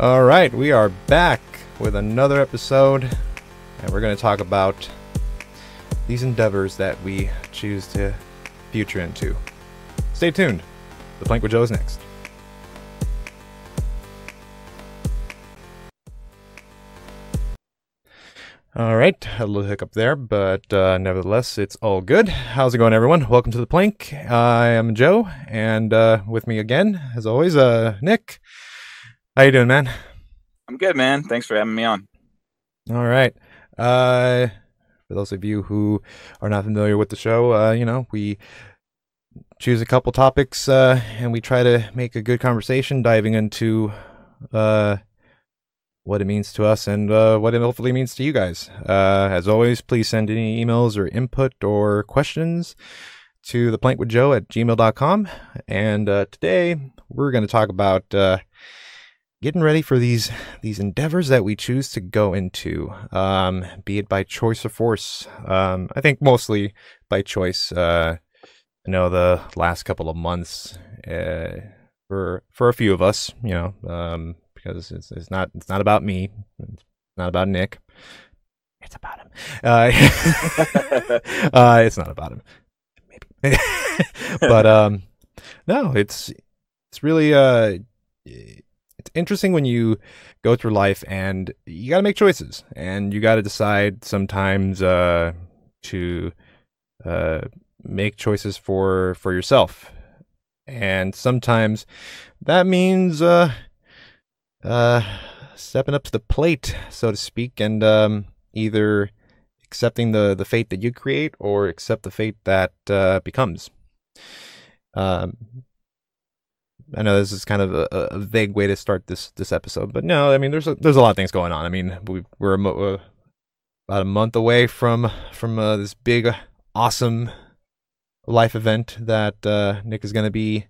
All right, we are back with another episode, and we're going to talk about these endeavors that we choose to future into. Stay tuned. The Plank with Joe is next. All right, a little hiccup there, but uh, nevertheless, it's all good. How's it going, everyone? Welcome to the Plank. I am Joe, and uh, with me again, as always, uh, Nick. How you doing, man? I'm good, man. Thanks for having me on. All right. Uh, for those of you who are not familiar with the show, uh, you know, we choose a couple topics uh, and we try to make a good conversation, diving into uh, what it means to us and uh, what it hopefully means to you guys. Uh, as always, please send any emails or input or questions to theplankwithjoe at gmail.com. And uh, today we're going to talk about uh, getting ready for these these endeavors that we choose to go into, um, be it by choice or force. Um, I think mostly by choice. Uh, I know the last couple of months uh, for for a few of us, you know, um, because it's, it's not it's not about me, it's not about Nick, it's about him. Uh, uh, it's not about him, maybe, but um, no, it's it's really uh interesting when you go through life and you got to make choices and you got to decide sometimes uh, to uh, make choices for for yourself. And sometimes that means uh, uh, stepping up to the plate so to speak and um, either accepting the the fate that you create or accept the fate that uh, becomes. Um, I know this is kind of a, a, vague way to start this this episode, but no, I mean there's a, there's a lot of things going on. I mean we we're a, uh, about a month away from from uh, this big awesome life event that uh, Nick is going to be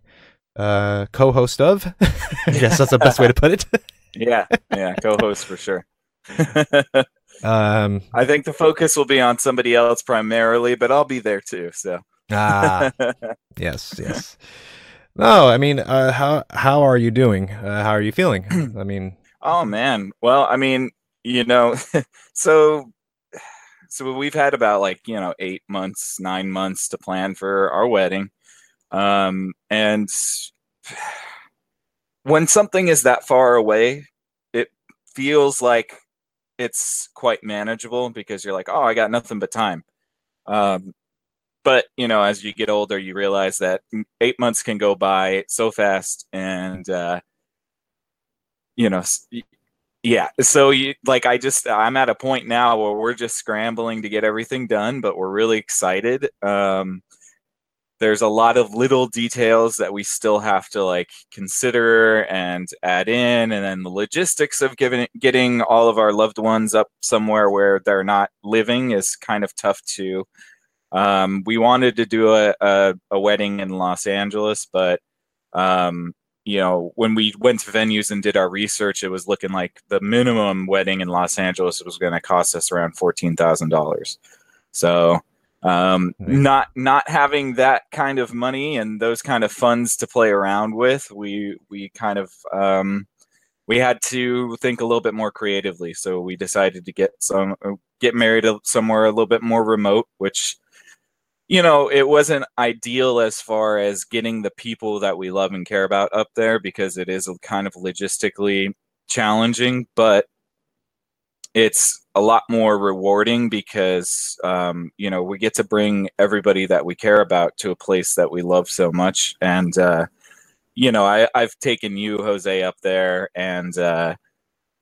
uh, co-host of. I guess that's the best way to put it. yeah, yeah, co-host for sure. um, I think the focus will be on somebody else primarily, but I'll be there too. So ah, yes, yes. No, I mean, uh, how how are you doing? Uh, how are you feeling? I mean, oh man. Well, I mean, you know, so so we've had about like you know eight months, nine months to plan for our wedding, um, and when something is that far away, it feels like it's quite manageable because you're like, oh, I got nothing but time. Um, but you know as you get older you realize that eight months can go by so fast and uh you know yeah. So you like i just i'm at a point now where we're just scrambling to get everything done but we're really excited. Um there's a lot of little details that we still have to like consider and add in and then the logistics of giving getting all of our loved ones up somewhere where they're not living is kind of tough too um, we wanted to do a, a, a, wedding in Los Angeles, but um, you know, when we went to venues and did our research, it was looking like the minimum wedding in Los Angeles was going to cost us around fourteen thousand dollars. So, um, mm-hmm. not not having that kind of money and those kind of funds to play around with, we we kind of um, we had to think a little bit more creatively. So we decided to get some get married somewhere a little bit more remote, which you know, it wasn't ideal as far as getting the people that we love and care about up there because it is kind of logistically challenging, but it's a lot more rewarding because um, you know we get to bring everybody that we care about to a place that we love so much. And uh, you know I, i've taken you jose up there and uh,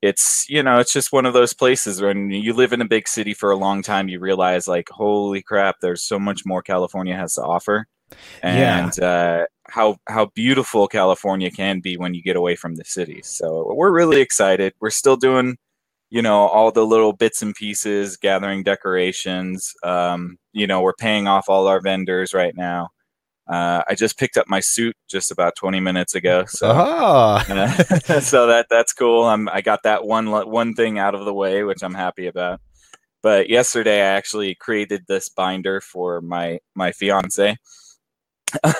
it's you know it's just one of those places when you live in a big city for a long time you realize like holy crap there's so much more california has to offer. And yeah. uh, how how beautiful california can be when you get away from the city. So we're really excited. We're still doing you know all the little bits and pieces gathering decorations. Um, you know we're paying off all our vendors right now uh, I just picked up my suit just about 20 minutes ago, so uh, so that that's cool. I'm I got that one one thing out of the way, which I'm happy about. But yesterday, I actually created this binder for my my fiance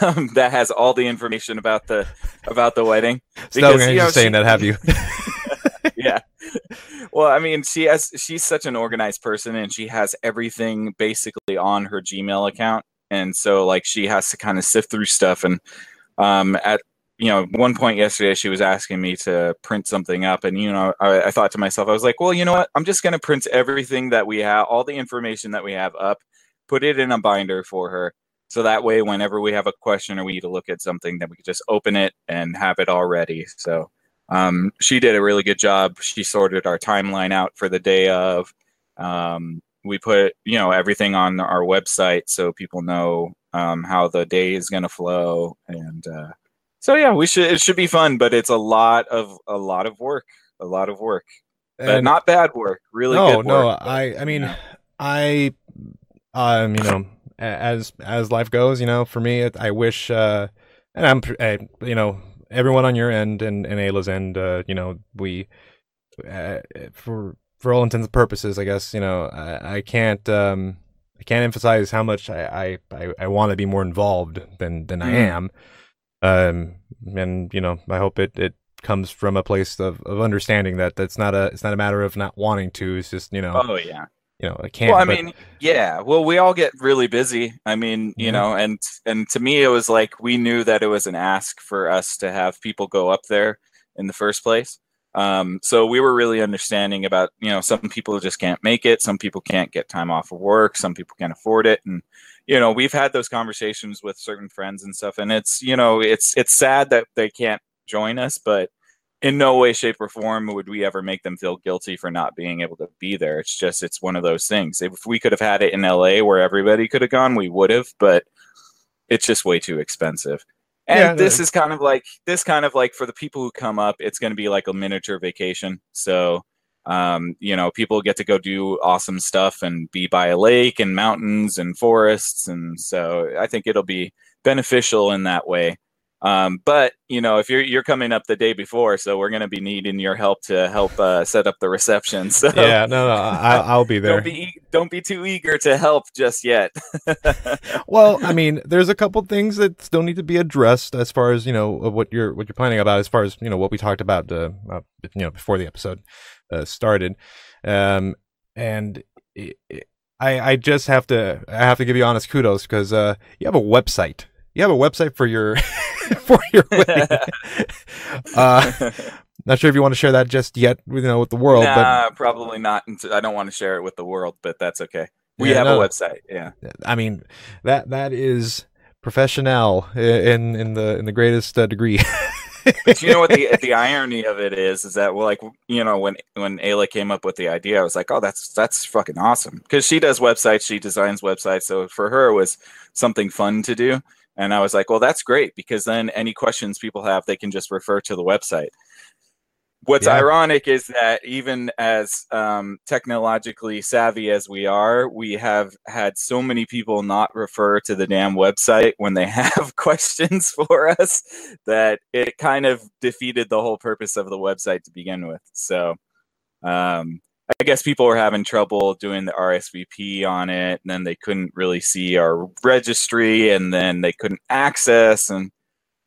um, that has all the information about the about the wedding. Because, you know, saying she, that, have you? Yeah. Well, I mean, she has she's such an organized person, and she has everything basically on her Gmail account, and so like she has to kind of sift through stuff. And um, at you know one point yesterday, she was asking me to print something up, and you know, I, I thought to myself, I was like, well, you know what? I'm just gonna print everything that we have, all the information that we have up, put it in a binder for her. So that way, whenever we have a question or we need to look at something, then we can just open it and have it all ready. So um, she did a really good job. She sorted our timeline out for the day of. Um, we put you know everything on our website so people know um, how the day is going to flow, and uh, so yeah, we should. It should be fun, but it's a lot of a lot of work. A lot of work, but not bad work. Really no, good no. work. I, I mean. I, um, you know, as as life goes, you know, for me, it, I wish, uh, and I'm, I, you know, everyone on your end and and Ayla's end, uh, you know, we, uh, for for all intents and purposes, I guess, you know, I, I can't, um, I can't emphasize how much I I I, I want to be more involved than than I Mhm. am, um, and you know, I hope it it comes from a place of, of understanding that that's not a it's not a matter of not wanting to it's just you know Oh yeah. you know I can't Well, I but- mean, yeah. Well, we all get really busy. I mean, you Yeah. know, and and to me, it was like we knew that it was an ask for us to have people go up there in the first place. Um, so we were really understanding about, you know, some people just can't make it. Some people can't get time off of work. Some people can't afford it, and you know, we've had those conversations with certain friends and stuff. And it's, you know, it's it's sad that they can't join us, but in no way shape or form would we ever make them feel guilty for not being able to be there it's just it's one of those things if we could have had it in la where everybody could have gone we would have but it's just way too expensive and Yeah, this is kind of like this kind of like for the people who come up it's going to be like a miniature vacation. So um, you know people get to go do awesome stuff and be by a lake and mountains and forests. And so i think it'll be beneficial in that way um, but you know, if you're you're coming up the day before, so we're going to be needing your help to help uh, set up the reception. So yeah no no I, I'll be there don't be don't be too eager to help just yet. well I mean there's a couple things that still need to be addressed as far as you know what you're what you're planning about as far as you know what we talked about uh, uh, you know before the episode uh, started um and it, it- I I just have to I have to give you honest kudos because uh you have a website you have a website for your for your wedding. uh not sure if you want to share that just yet you know with the world but nah, probably not. I don't want to share it with the world, but that's okay. We Yeah, have no. a website. Yeah. I mean, that that is professional in in the in the greatest uh, degree. But you know what the the irony of it is is that well, like you know when when Ayla came up with the idea, I was like, oh, that's that's fucking awesome because she does websites, she designs websites, so for her it was something fun to do, and I was like, well, that's great because then any questions people have, they can just refer to the website. What's Yeah. ironic is that even as um, technologically savvy as we are, we have had so many people not refer to the damn website when they have questions for us that it kind of defeated the whole purpose of the website to begin with. So um, I guess people were having trouble doing the RSVP on it, and then they couldn't really see our registry, and then they couldn't access, and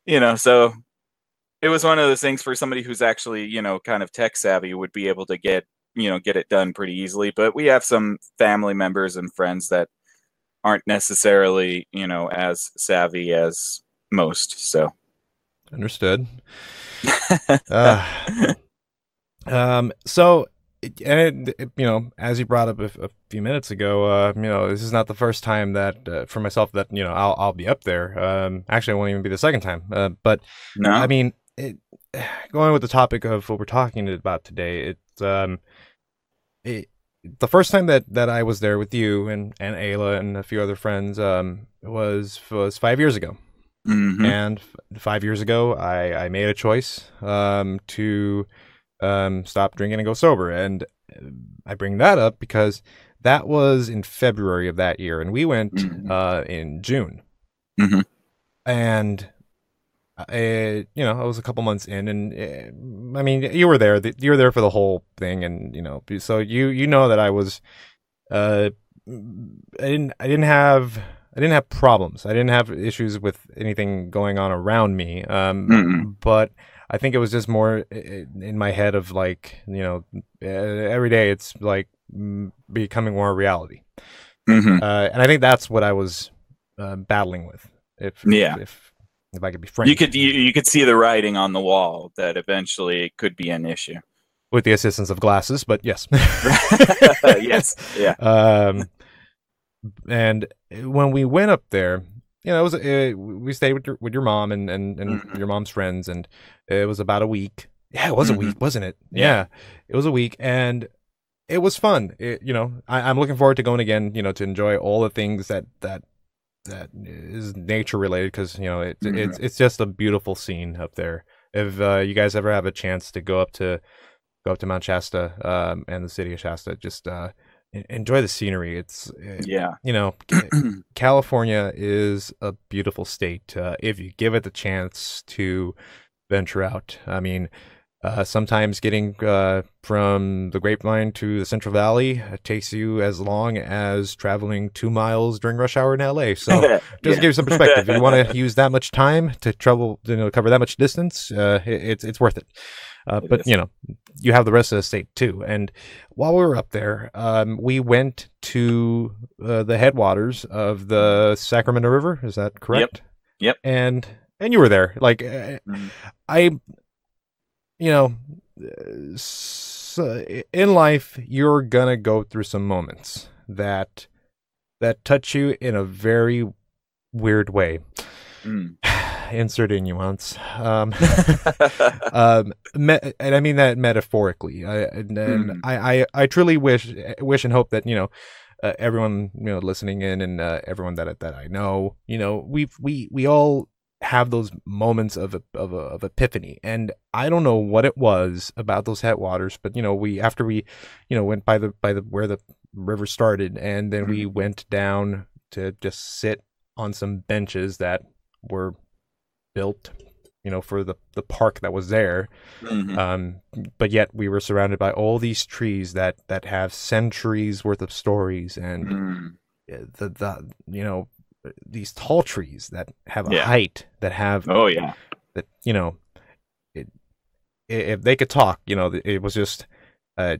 you know, so it was one of those things for somebody who's actually you know kind of tech savvy would be able to get you know get it done pretty easily. But we have some family members and friends that aren't necessarily you know as savvy as most. So Understood. Uh, um. So, and it, you know, as you brought up a, a few minutes ago, uh, you know, this is not the first time that uh, for myself that you know I'll I'll be up there. Um. Actually, it won't even be the second time. Uh. But no, I mean, it, going with the topic of what we're talking about today, it's um, it, the first time that, that I was there with you and, and Ayla and a few other friends um was was five years ago, Mhm. and f- five years ago I I made a choice um to um stop drinking and go sober, and uh, I bring that up because that was in February of that year, and we went Mhm. uh in June, Mhm. and uh, you know, I was a couple months in, and uh, I mean, you were there. the- You were there for the whole thing, and you know, so you you know that I was, uh, I didn't I didn't have I didn't have problems. I didn't have issues with anything going on around me. Um, Mm-mm. but I think it was just more in my head of like you know every day it's like becoming more reality, hmm uh, and I think that's what I was uh, battling with. If Yeah. if if I could be frank, You could you, you could see the writing on the wall that eventually it could be an issue. with the assistance of glasses, but yes. yes. Yeah. Um, and when we went up there, you know, it was uh, we stayed with your with your mom and and, and Mhm. your mom's friends, and it was about a week. Yeah, it was a Mhm. week, wasn't it? Yeah. Yeah. it was a week, and it was fun. It, you know, I, I'm looking forward to going again. You know, to enjoy all the things that that that is nature related because you know it, it's it's just a beautiful scene up there. If uh, you guys ever have a chance to go up to go up to Mount Shasta um, and the city of Shasta, just uh, enjoy the scenery. It's uh, Yeah. you know California is a beautiful state uh, if you give it the chance to venture out. I mean, uh, sometimes getting uh, from the Grapevine to the Central Valley uh, takes you as long as traveling two miles during rush hour in LA. So just Yeah. give you some perspective, if you want to use that much time to travel, you know, cover that much distance, uh, it, it's it's worth it. Uh, but you know, you have the rest of the state too. And while we were up there, um, we went to uh, the headwaters of the Sacramento River. Is that correct? Yep. yep. And and you were there. Like uh, Mhm. I, you know, uh, s- in life, you're gonna go through some moments that that touch you in a very weird way. Mm. Insert in nuance. Um, um, me- and I mean that metaphorically. I, and, and Mhm. I, I, I truly wish, wish and hope that you know, uh, everyone you know listening in and uh, everyone that that I know, you know, we we we all have those moments of of of epiphany, and I don't know what it was about those headwaters, but you know, we after we, you know, went by the by the where the river started, and then we went down to just sit on some benches that were built you know for the the park that was there Mhm. um but yet we were surrounded by all these trees that that have centuries worth of stories and Mm. uh, the the you know these tall trees that have a Yeah. height that have Oh yeah. that you know it, if they could talk you know it was just uh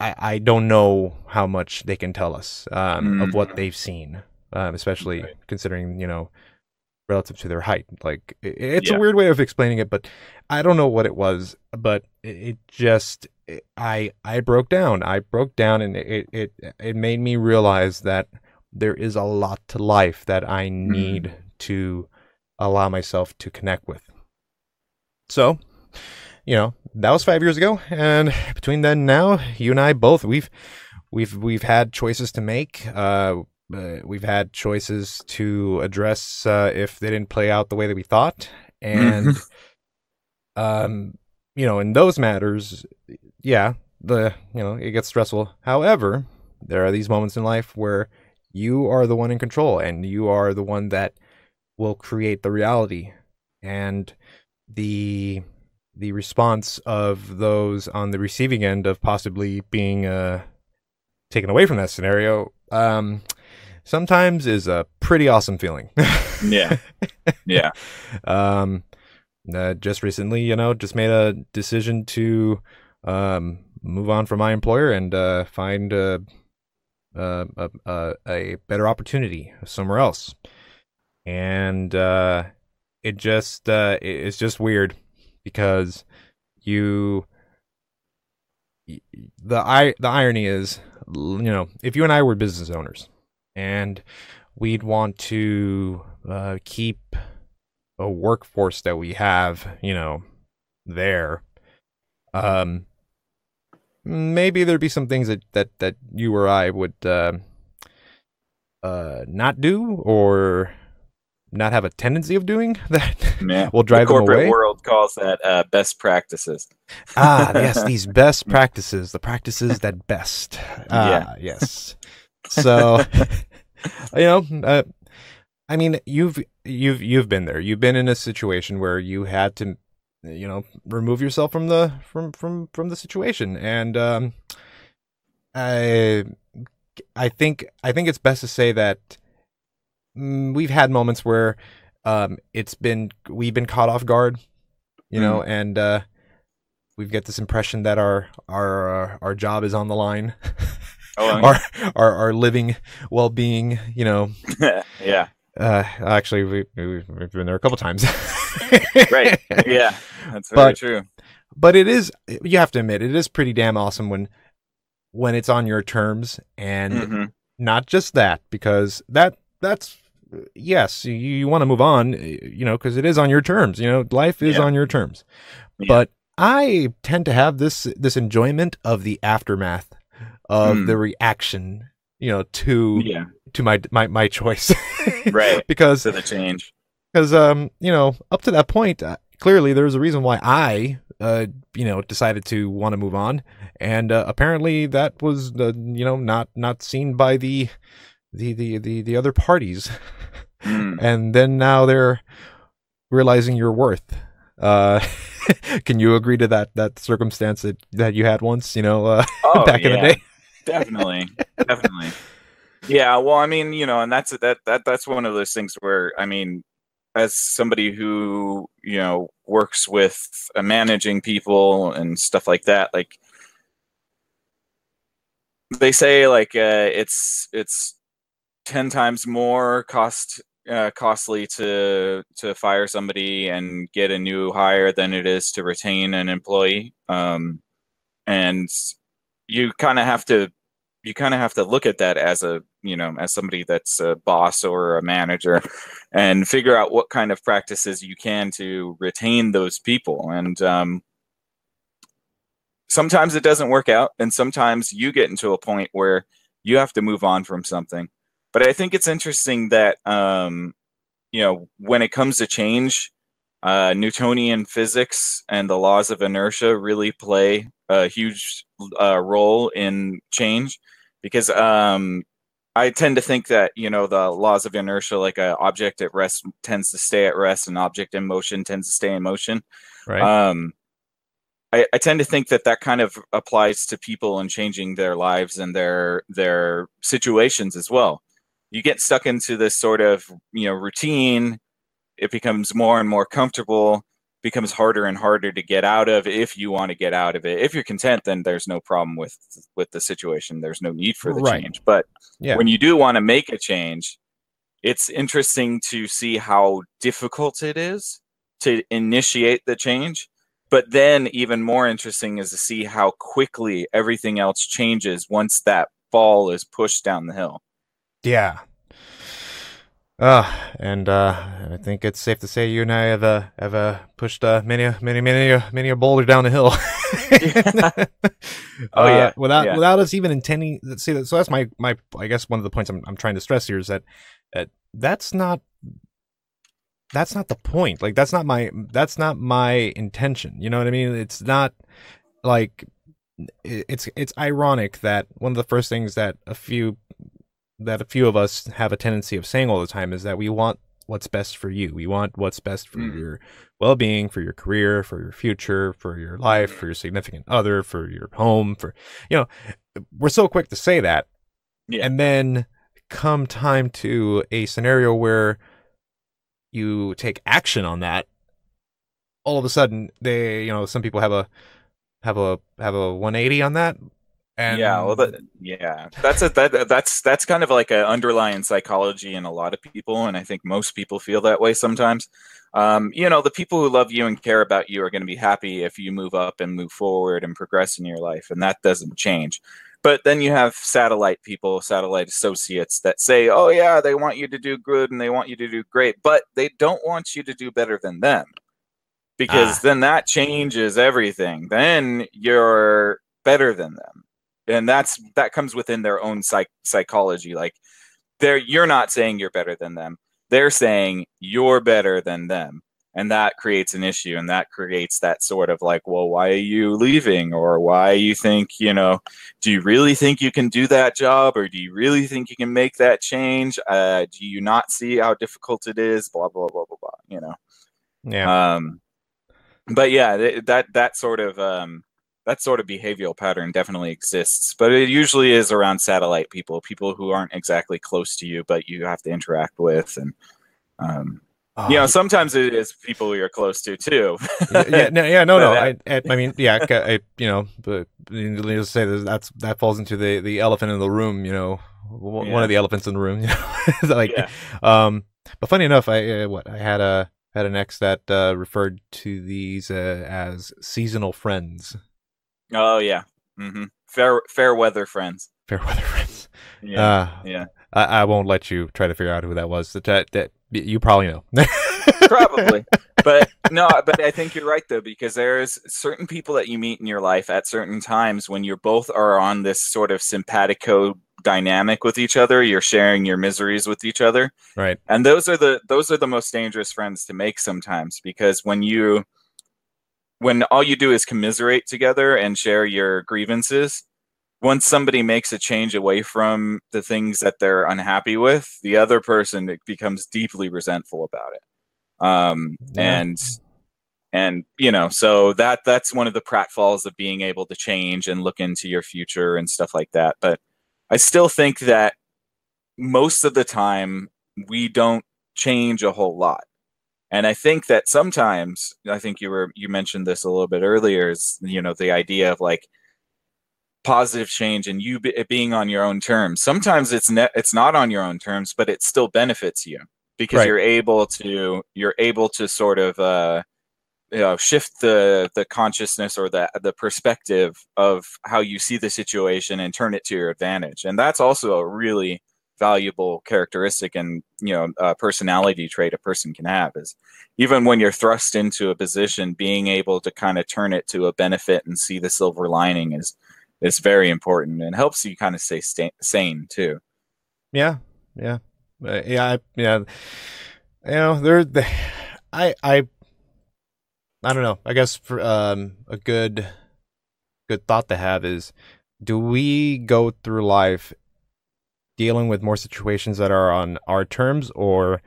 I, I don't know how much they can tell us um, of what Mm. they've seen, um, especially Right. considering you know relative to their height. Like it's Yeah. a weird way of explaining it, but I don't know what it was. But it, just it, I I broke down. I broke down, and it it it made me realize that there is a lot to life that I need to allow myself to connect with. So, you know, that was five years ago, and between then and now, you and I both we've we've we've had choices to make. Uh, uh, we've had choices to address uh, if they didn't play out the way that we thought, and um, you know, in those matters, yeah, the you know it gets stressful. However, there are these moments in life where you are the one in control, and you are the one that will create the reality, and the the response of those on the receiving end of possibly being uh, taken away from that scenario um, sometimes is a pretty awesome feeling. Yeah. Yeah. um, uh, just recently, you know, just made a decision to um, move on from my employer and uh, find a, a, a, a, a better opportunity somewhere else. And uh, it just uh, it- it's just weird because you the i the irony is you know if you and I were business owners and we'd want to uh, keep a workforce that we have you know there. Um maybe there'd be some things that that that you or I would uh, uh not do or not have a tendency of doing that Yeah. will drive the them corporate away. world calls that uh, best practices. ah yes these best practices the practices that best. Ah yes so you know uh, i mean you've you've you've been there. You've been in a situation where you had to you know remove yourself from the from from from the situation. And um i i think i think it's best to say that mm, we've had moments where um, it's been we've been caught off guard, you know, and uh, we've got this impression that our our uh, our job is on the line, Oh, our, our our living well being, you know. yeah. Uh, actually, we, we- we've been there a couple times. Right. Yeah. That's very But- true. but it is you have to admit it is pretty damn awesome when when it's on your terms and Mhm. not just that because that that's yes you, you want to move on you know because it is on your terms you know life is Yeah. on your terms Yeah. but i tend to have this this enjoyment of the aftermath of Hmm. the reaction you know to Yeah. to my my my choice Right. because To the change. because um you know up to that point uh, clearly there was a reason why i uh you know decided to want to move on and uh, apparently that was uh, you know not not seen by the the the the, the other parties Mm. and then now they're realizing your worth uh can you agree to that that circumstance that that you had once you know uh Oh, back in the day definitely. Definitely. Yeah well i mean you know and that's that that that's one of those things where i mean as somebody who you know works with uh, managing people and stuff like that like they say like uh, it's it's 10 times more cost uh, costly to to fire somebody and get a new hire than it is to retain an employee. Um, and you kind of have to you kind of have to look at that as a you know as somebody that's a boss or a manager and figure out what kind of practices you can to retain those people. And um, sometimes it doesn't work out and sometimes you get into a point where you have to move on from something. But i think it's interesting that um, you know when it comes to change uh, newtonian physics and the laws of inertia really play a huge uh, role in change because um, I tend to think that you know the laws of inertia, like an object at rest tends to stay at rest, an object in motion tends to stay in motion. right Um, I, I tend to think that that kind of applies to people and changing their lives and their their situations as well. You get stuck into this sort of you know routine. It becomes more and more comfortable. Becomes harder and harder to get out of if you want to get out of it. If you're content, then there's no problem with with the situation. There's no need for the Right. change. But yeah when you do want to make a change, it's interesting to see how difficult it is to initiate the change. But then, even more interesting is to see how quickly everything else changes once that ball is pushed down the hill. Yeah. Uh, and uh, I think it's safe to say you and I have uh, have uh, pushed uh, many, a- many, many, many a boulder down the hill. Oh, Uh, yeah, without yeah. without us even intending. See, that- so that's my my. I guess one of the points I'm I'm trying to stress here is that that that's not that's not the point. Like that's not my that's not my intention. You know what I mean? It's not like it's it's ironic that one of the first things that a few that a few of us have a tendency of saying all the time is that we want what's best for you. We want what's best for Mm. your well-being, for your career, for your future, for your life, for your significant other, for your home, for you know, we're so quick to say that. Yeah. And then come time to a scenario where you take action on that, all of a sudden they, you know, some people have a have a have a 180 on that. And yeah, well, yeah, that's a that that's that's kind of like an underlying psychology in a lot of people, and I think most people feel that way sometimes. Um, you know, the people who love you and care about you are going to be happy if you move up and move forward and progress in your life, and that doesn't change. But then you have satellite people, satellite associates that say, "Oh yeah, they want you to do good and they want you to do great, but they don't want you to do better than them." Because Ah. then that changes everything. Then you're better than them and that's that comes within their own psych psychology like they're you're not saying you're better than them. They're saying you're better than them. And that creates an issue and that creates that sort of like well why are you leaving? Or why you think you know do you really think you can do that job? Or do you really think you can make that change? Uh, do you not see how difficult it is? Blah blah blah blah blah you know? Yeah. um but yeah th- that that sort of um that sort of behavioral pattern definitely exists, but it usually is around satellite people, people who aren't exactly close to you, but you have to interact with, and um, oh. you know, sometimes it is people you're close to too. yeah, no, yeah, no, no. I, I, mean, yeah, I, you know, but let's say that's that falls into the the elephant in the room. You know, one yeah. of the elephants in the room. You know, like, yeah. um, but funny enough, I uh, what I had a had an ex that uh, referred to these uh, as seasonal friends. Oh yeah, mm-hmm. fair fair weather friends. Fair weather friends. Yeah, uh, yeah. I, I, won't let you try to figure out who that was. That, that, that you probably know. probably, but no. But I think you're right though, because there's certain people that you meet in your life at certain times when you both are on this sort of simpatico dynamic with each other you're sharing your miseries with each other right and those are the those are the most dangerous friends to make sometimes because when you when all you do is commiserate together and share your grievances once somebody makes a change away from the things that they're unhappy with the other person becomes deeply resentful about it um yeah. and and you know so that that's one of the pratfalls of being able to change and look into your future and stuff like that but I still think that most of the time we don't change a whole lot. And I think that sometimes I think you were you mentioned this a little bit earlier is you know the idea of like positive change and you be, being on your own terms. Sometimes it's ne- it's not on your own terms, but it still benefits you because right. you're able to you're able to sort of uh, you know shift the the consciousness or the the perspective of how you see the situation and turn it to your advantage and that's also a really valuable characteristic and you know personality trait a person can have is even when you're thrust into a position being able to kind of turn it to a benefit and see the silver lining is is very important and helps you kind of stay sta- sane too. Yeah yeah. Uh, yeah yeah. You know there the, i i I don't know. I guess for um, a good good thought to have is do we go through life dealing with more situations that are on our terms or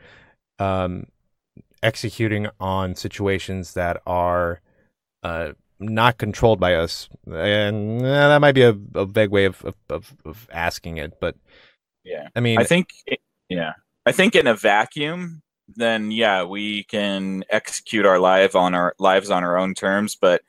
um, executing on situations that are uh, not controlled by us. And uh, that might be a, a vague way of, of, of asking it but yeah. I mean i think it, yeah. I think in a vacuum then yeah, we can execute our life on our lives on our own terms. But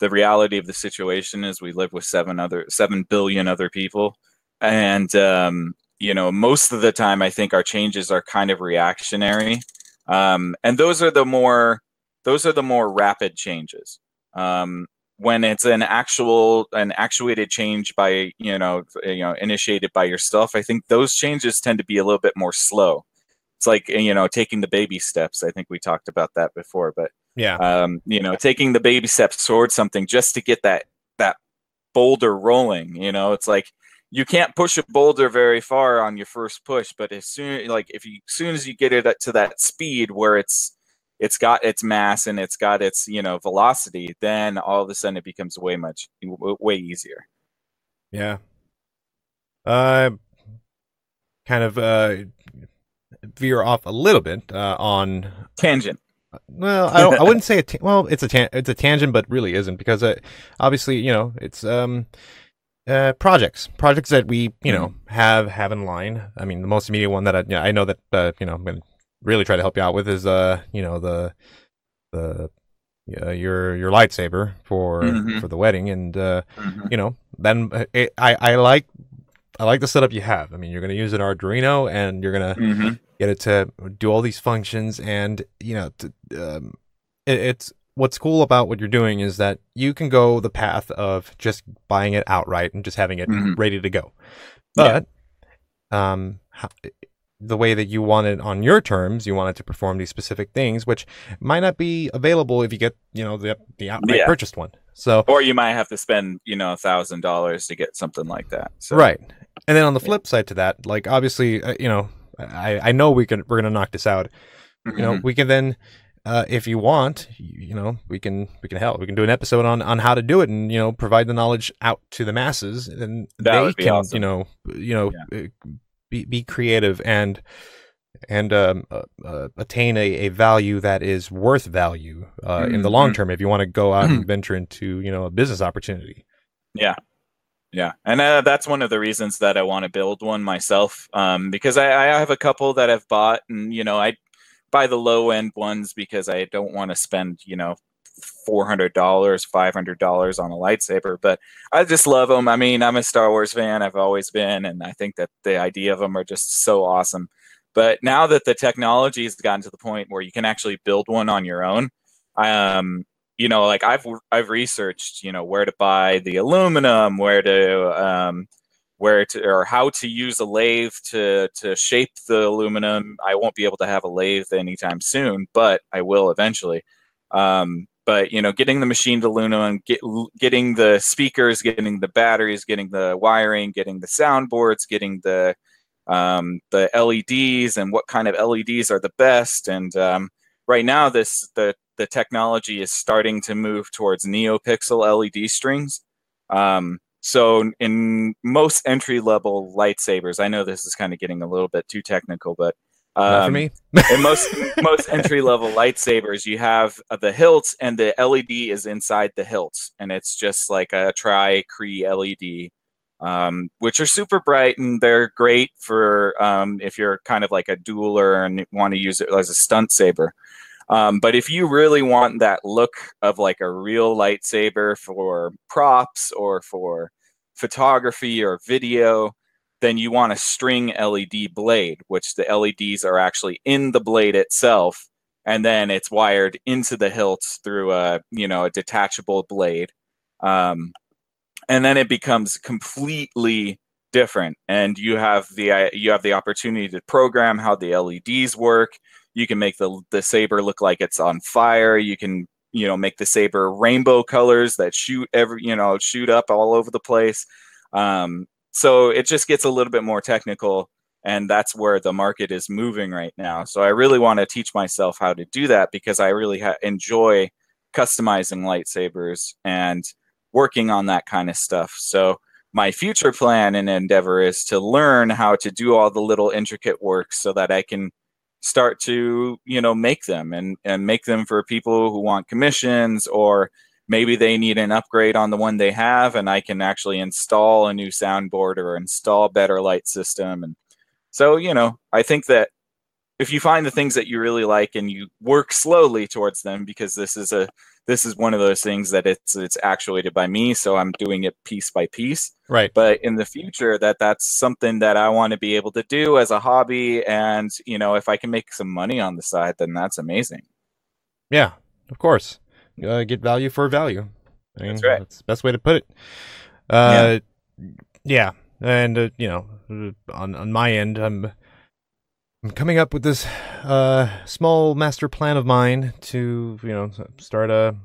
the reality of the situation is we live with seven other seven billion other people, and um, you know most of the time I think our changes are kind of reactionary, um, and those are the more those are the more rapid changes. Um, when it's an actual an actuated change by you know you know initiated by yourself, I think those changes tend to be a little bit more slow. It's like you know taking the baby steps. I think we talked about that before but yeah. um, you know taking the baby steps towards something just to get that that boulder rolling you know it's like you can't push a boulder very far on your first push but as soon like if you as soon as you get it to that speed where it's it's got its mass and it's got its you know velocity then all of a sudden it becomes way much way easier yeah uh kind of uh veer off a little bit uh, on tangent. Well, I, don't, I wouldn't say a ta- well. It's a it's a tangent, but really isn't because uh, obviously you know it's um uh projects projects that we you know mm-hmm. have have in line. I mean, the most immediate one that I you know, I know that uh, you know I'm gonna really try to help you out with is uh you know the the uh, your your lightsaber for mm-hmm. for the wedding and uh mm-hmm. you know then uh, it, I I like I like the setup you have. I mean, you're going to use an Arduino and you're going to mm-hmm. get it to do all these functions. And, you know, to, um, it, it's what's cool about what you're doing is that you can go the path of just buying it outright and just having it mm-hmm. ready to go. But, yeah. um, the way that you want it on your terms, you want it to perform these specific things, which might not be available if you get, you know, the the outright yeah. purchased one. So, or you might have to spend, you know, a thousand dollars to get something like that. So. Right, and then on the flip side to that, like obviously, uh, you know, I I know we can we're gonna knock this out. Mm-hmm. You know, mm-hmm. we can then. Uh, if you want, you, you, know, we can we can help. We can do an episode on on how to do it, and you know, provide the knowledge out to the masses, and that they can, awesome. you know, you know, yeah. Uh, be be creative and and um, uh, uh, attain a, a value that is worth value uh, mm-hmm. in the long mm-hmm. term if you want to go out and mm-hmm. venture into you know a business opportunity yeah yeah and uh, that's one of the reasons that i want to build one myself um, because I, I have a couple that i've bought and you know i buy the low end ones because i don't want to spend you know $400 $500 on a lightsaber but i just love them i mean i'm a star wars fan i've always been and i think that the idea of them are just so awesome. But now that the technology has gotten to the point where you can actually build one on your own, um, you know, like I've I've researched, you know, where to buy the aluminum, where to um, where to or how to use a lathe to to shape the aluminum. I won't be able to have a lathe anytime soon, but I will eventually. Um, but you know, getting the machined aluminum, get, getting the speakers, getting the batteries, getting the wiring, getting the soundboards, getting the um, the LEDs and what kind of LEDs are the best. And um, right now, this the the technology is starting to move towards NeoPixel LED strings. Um, so in most entry level lightsabers, I know this is kind of getting a little bit too technical, but um, for me. in most most entry level lightsabers, you have the hilts, and the LED is inside the hilts, and it's just like a tri Cree LED um, which are super bright and they're great for um, if you're kind of like a dueler and want to use it as a stunt saber. Um, but if you really want that look of like a real lightsaber for props or for photography or video, then you want a string LED blade, which the LEDs are actually in the blade itself, and then it's wired into the hilts through a you know a detachable blade. Um, and then it becomes completely different and you have the you have the opportunity to program how the leds work you can make the the saber look like it's on fire you can you know make the saber rainbow colors that shoot every you know shoot up all over the place um, so it just gets a little bit more technical and that's where the market is moving right now so i really want to teach myself how to do that because i really ha- enjoy customizing lightsabers and working on that kind of stuff. So my future plan and endeavor is to learn how to do all the little intricate work so that I can start to, you know, make them and, and make them for people who want commissions or maybe they need an upgrade on the one they have and I can actually install a new soundboard or install better light system. And so, you know, I think that if you find the things that you really like and you work slowly towards them because this is a this is one of those things that it's it's actuated by me so i'm doing it piece by piece. Right. But in the future that that's something that i want to be able to do as a hobby and you know if i can make some money on the side then that's amazing. Yeah of course. Uh, get value for value. I mean, that's right. that's the best way to put it. Uh yeah, yeah. and uh, you know on on my end i'm I'm coming up with this uh, small master plan of mine to, you know, start a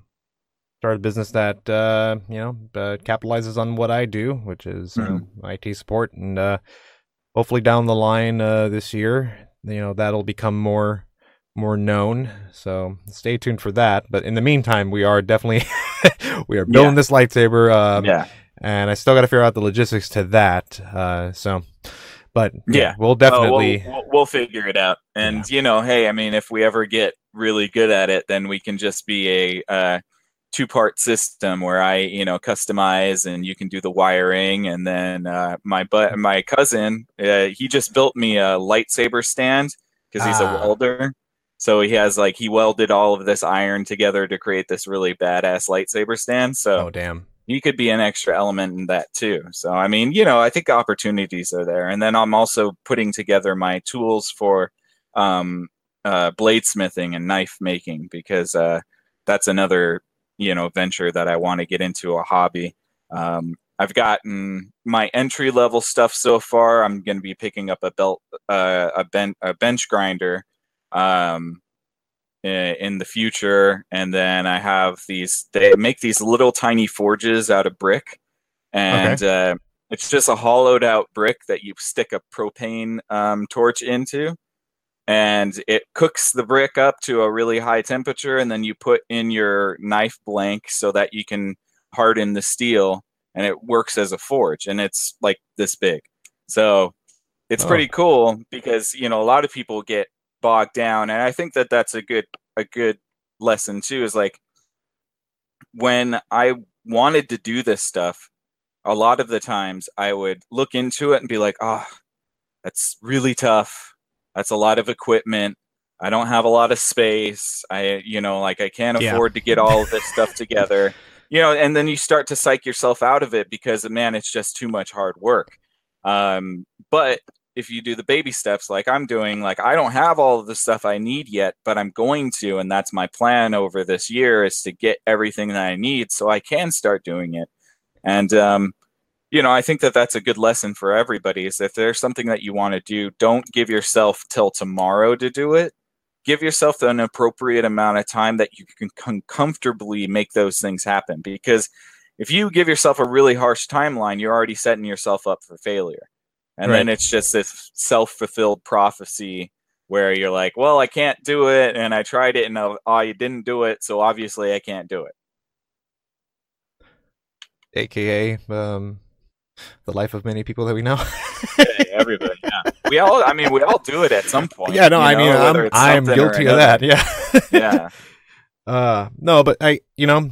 start a business that uh, you know uh, capitalizes on what I do, which is mm-hmm. IT support, and uh, hopefully down the line uh, this year, you know, that'll become more more known. So stay tuned for that. But in the meantime, we are definitely we are building yeah. this lightsaber. Um, yeah. And I still got to figure out the logistics to that. Uh, so but yeah, yeah we'll definitely we'll, we'll, figure it out. And yeah. you know, hey, I mean, if we ever get really good at it, then we can just be a uh, two-part system where I, you know, customize and you can do the wiring. And then uh, my but my cousin, uh, he just built me a lightsaber stand because he's ah. a welder. So he has like he welded all of this iron together to create this really badass lightsaber stand. So oh damn he could be an extra element in that too. So I mean, you know, I think opportunities are there. And then I'm also putting together my tools for um, uh, bladesmithing and knife making because uh, that's another you know venture that I want to get into a hobby. Um, I've gotten my entry level stuff so far. I'm going to be picking up a belt, uh, a, ben- a bench grinder, um, in the future and then i have these they make these little tiny forges out of brick and okay. uh, it's just a hollowed out brick that you stick a propane um, torch into and it cooks the brick up to a really high temperature and then you put in your knife blank so that you can harden the steel and it works as a forge and it's like this big so it's Oh. pretty cool because you know a lot of people get bogged down, and I think that that's a good a good lesson too. Is like when I wanted to do this stuff, a lot of the times I would look into it and be like, oh, that's really tough. That's a lot of equipment. I don't have a lot of space. I, you know, like I can't Yeah. afford to get all of this stuff together. You know, and then you start to psych yourself out of it because, man, it's just too much hard work. Um, but if you do the baby steps like I'm doing, like I don't have all of the stuff I need yet, but I'm going to, and that's my plan over this year is to get everything that I need so I can start doing it. And um, you know, I think that that's a good lesson for everybody. Is if there's something that you want to do, don't give yourself till tomorrow to do it. Give yourself an appropriate amount of time that you can com- comfortably make those things happen. Because if you give yourself a really harsh timeline, you're already setting yourself up for failure. And then it's just this self fulfilled prophecy where you're like, well, I can't do it. And I tried it and oh, I didn't do it. So obviously I can't do it. AKA um, the life of many people that we know. Yeah, everybody, yeah. We all, I mean, we all do it at some point. yeah, no, I know, mean, I'm, I'm guilty of that. Yeah. Yeah. Uh, no, but I, you know,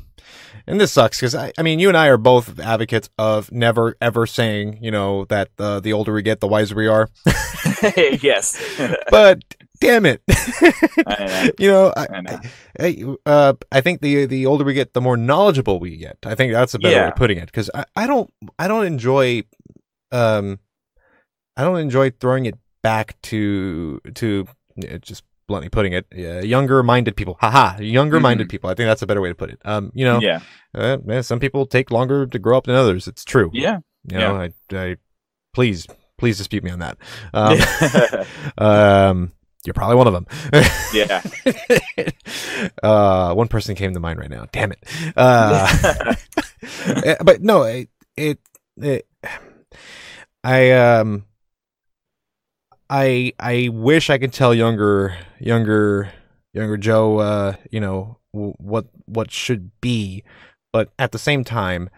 and this sucks because I, I mean, you and I are both advocates of never ever saying, you know, that uh, the older we get, the wiser we are. yes. But damn it, know. you know, I, I know. I, uh, I think the the older we get, the more knowledgeable we get. I think that's a better way of putting it because I, I don't I don't enjoy, um, I don't enjoy throwing it back to to just bluntly putting it, uh, younger minded people. Haha, younger minded people. I think that's a better way to put it. Um, you know, Yeah. uh, man, some people take longer to grow up than others. It's true. Yeah. You know, I, I please, please dispute me on that. Um, um, you're probably one of them. yeah. uh, one person came to mind right now. Damn it. Uh, eh, but no, it, it, it, I, um, I, I wish I could tell younger, younger, younger Joe, uh, you know, w- what, what should be, but at the same time,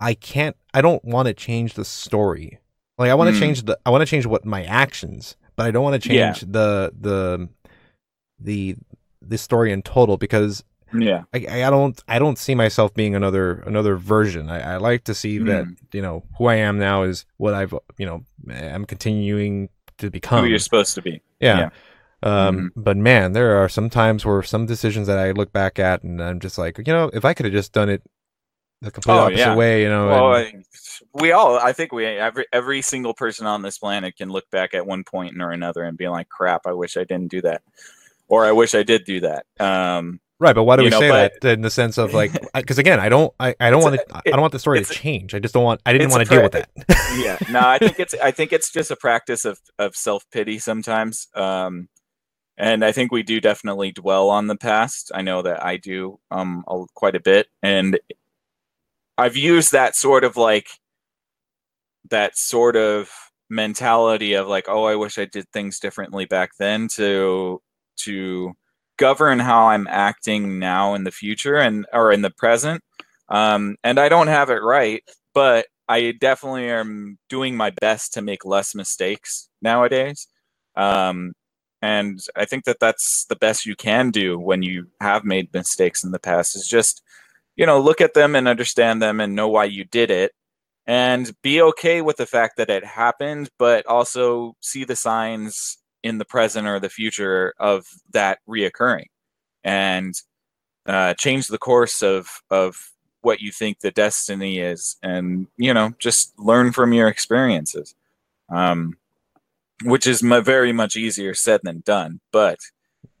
I can't, I don't want to change the story. Like I want to Mm. change the, I want to change what my actions, but I don't want to Yeah. change the, the, the, the story in total because yeah. I, I don't I don't see myself being another another version. I, I like to see that Mm. you know who I am now is what I've you know I'm continuing to become. Who you're supposed to be. yeah. Mm-hmm. Um, but man, there are some times where some decisions that I look back at and I'm just like, you know, if I could have just done it the complete Oh, opposite yeah. way, you know. Well, and- we all, I think we, every, every single person on this planet can look back at one point or another and be like, crap, I wish I didn't do that. Or I wish I did do that. Um, right, but why do you we know, say but- that in the sense of like, because again, I don't, I, I don't want to, I don't want the story to change. I just don't want, I didn't want to deal with that. yeah no i think it's i think it's just a practice of of self-pity sometimes um and i think we do definitely dwell on the past i know that i do um a, quite a bit and i've used that sort of like that sort of mentality of like oh i wish i did things differently back then to to govern how i'm acting now in the future and or in the present um and i don't have it right but I definitely am doing my best to make less mistakes nowadays. Um, and I think that that's the best you can do when you have made mistakes in the past is just, you know, look at them and understand them and know why you did it and be okay with the fact that it happened, but also see the signs in the present or the future of that reoccurring. And uh, change the course of, of what you think the destiny is and you know just learn from your experiences. Um which is m- very much easier said than done but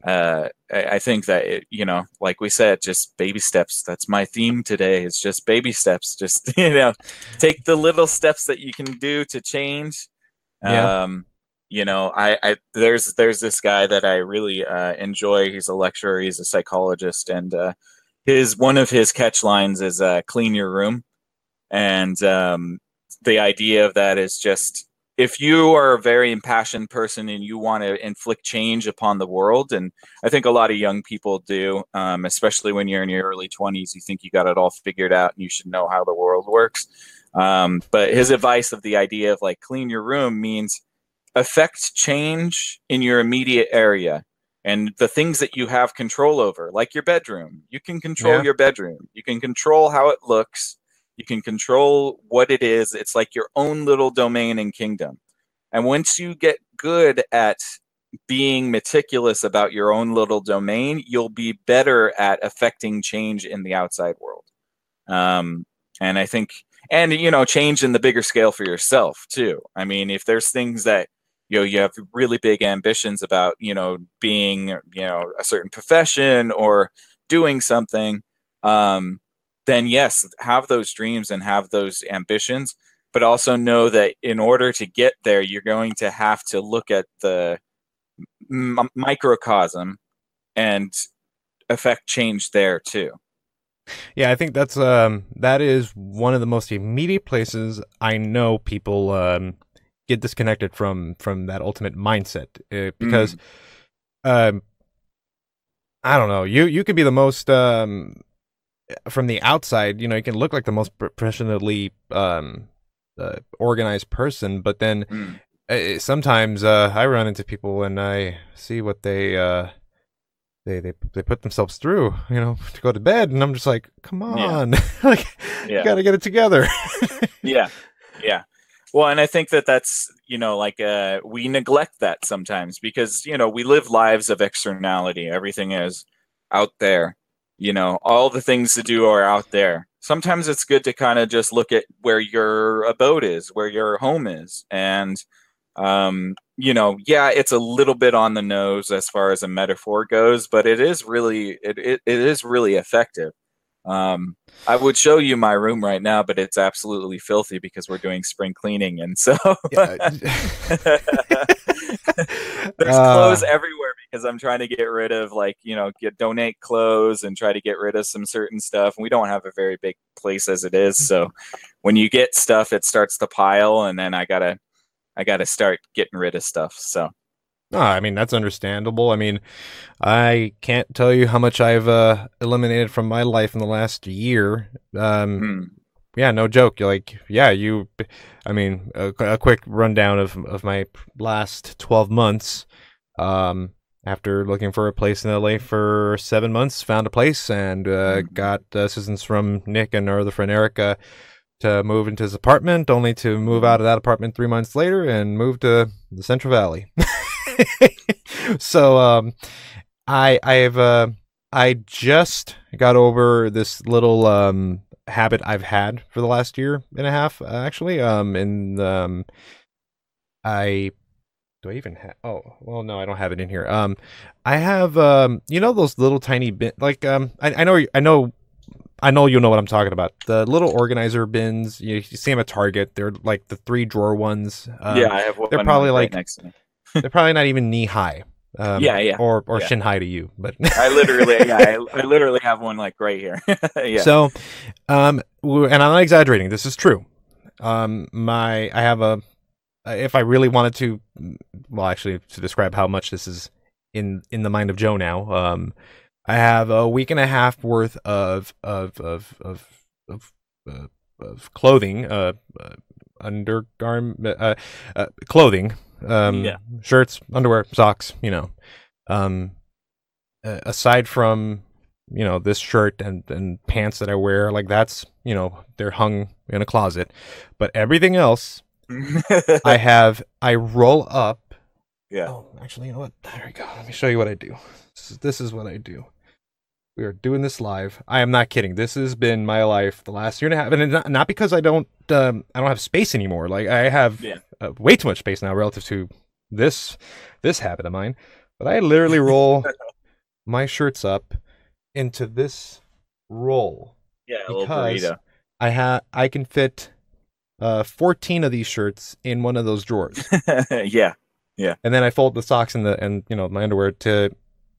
uh I, I think that it, you know like we said just baby steps. That's my theme today it's just baby steps. Just you know take the little steps that you can do to change. Yeah. um you know I, I there's there's this guy that i really uh enjoy. He's a lecturer. He's a psychologist. And uh his one of his catch lines is uh, clean your room. And um, the idea of that is just if you are a very impassioned person and you want to inflict change upon the world and i think a lot of young people do um, especially when you're in your early 20s you think you got it all figured out and you should know how the world works. Um, but his advice of the idea of like clean your room means affect change in your immediate area and the things that you have control over, like your bedroom. You can control Yeah. your bedroom. You can control how it looks. You can control what it is. It's like your own little domain and kingdom. And once you get good at being meticulous about your own little domain, you'll be better at affecting change in the outside world. Um, and I think, and you know, change in the bigger scale for yourself too. I mean, if there's things that you know you have really big ambitions about, you know, being you know a certain profession or doing something, um, then yes, have those dreams and have those ambitions. But also know that in order to get there, you're going to have to look at the m- microcosm and affect change there too. Yeah, I think that's um that is one of the most immediate places I know people um get disconnected from from that ultimate mindset uh, because um I don't know you you could be the most um from the outside you know you can look like the most professionally um uh, organized person but then Mm. uh, sometimes uh, I run into people and I see what they uh, they they they put themselves through, you know, to go to bed, and I'm just like, come Yeah. on, like Yeah. you got to get it together. yeah yeah well and i think that that's you know like uh we neglect that sometimes because you know we live lives of externality. Everything is out there you know all the things to do are out there. Sometimes it's good to kind of just look at where your abode is where your home is. And um you know yeah it's a little bit on the nose as far as a metaphor goes but it is really it, it, it is really effective um I would show you my room right now, but it's absolutely filthy because we're doing spring cleaning, and so Yeah. there's Uh, clothes everywhere because I'm trying to get rid of like you know get donate clothes and try to get rid of some certain stuff. And we don't have a very big place as it is, so when you get stuff, it starts to pile, and then I gotta I gotta start getting rid of stuff. So No, I mean that's understandable. I mean, I can't tell you how much I've uh, eliminated from my life in the last year. Um, hmm. yeah, no joke. You're like, yeah, you. I mean, a, a quick rundown of of my last twelve months. Um, after looking for a place in LA for seven months, found a place and uh, Mhm. got assistance from Nick and our other friend Erica to move into his apartment. Only to move out of that apartment three months later and move to the Central Valley. so, um, I I've uh, I just got over this little um habit I've had for the last year and a half uh, actually um and um I do I even have oh well no I don't have it in here um I have um you know those little tiny bit like um I, I know I know I know you know what I'm talking about the little organizer bins you, you see them at Target they're like the three drawer ones um, yeah, I have one. they're probably right like- next to me. They're probably not even knee high um, Yeah, yeah, or or yeah. shin high to you but I literally, yeah, I, I literally have one like right here. yeah. So, um, and I'm not exaggerating. This is true. Um, my I have a. If I really wanted to, well, actually, to describe how much this is in in the mind of Joe now, um, I have a week and a half worth of of of of of, uh, of clothing, uh, uh undergarment, uh, uh, clothing, um, Yeah. shirts, underwear, socks, you know, um, aside from you know this shirt and and pants that I wear like that's you know they're hung in a closet. But everything else I have I roll up yeah. oh actually you know what? There we go. Let me show you what I do. This is, this is what I do we are doing this live I am not kidding this has been my life the last year and a half and not, not because I don't um, I don't have space anymore like I have Yeah. uh, way too much space now relative to this this habit of mine but I literally roll my shirts up into this roll. Yeah, Because-. I ha I can fit uh 14 of these shirts in one of those drawers. Yeah. Yeah. and then I fold the socks and the and you know my underwear to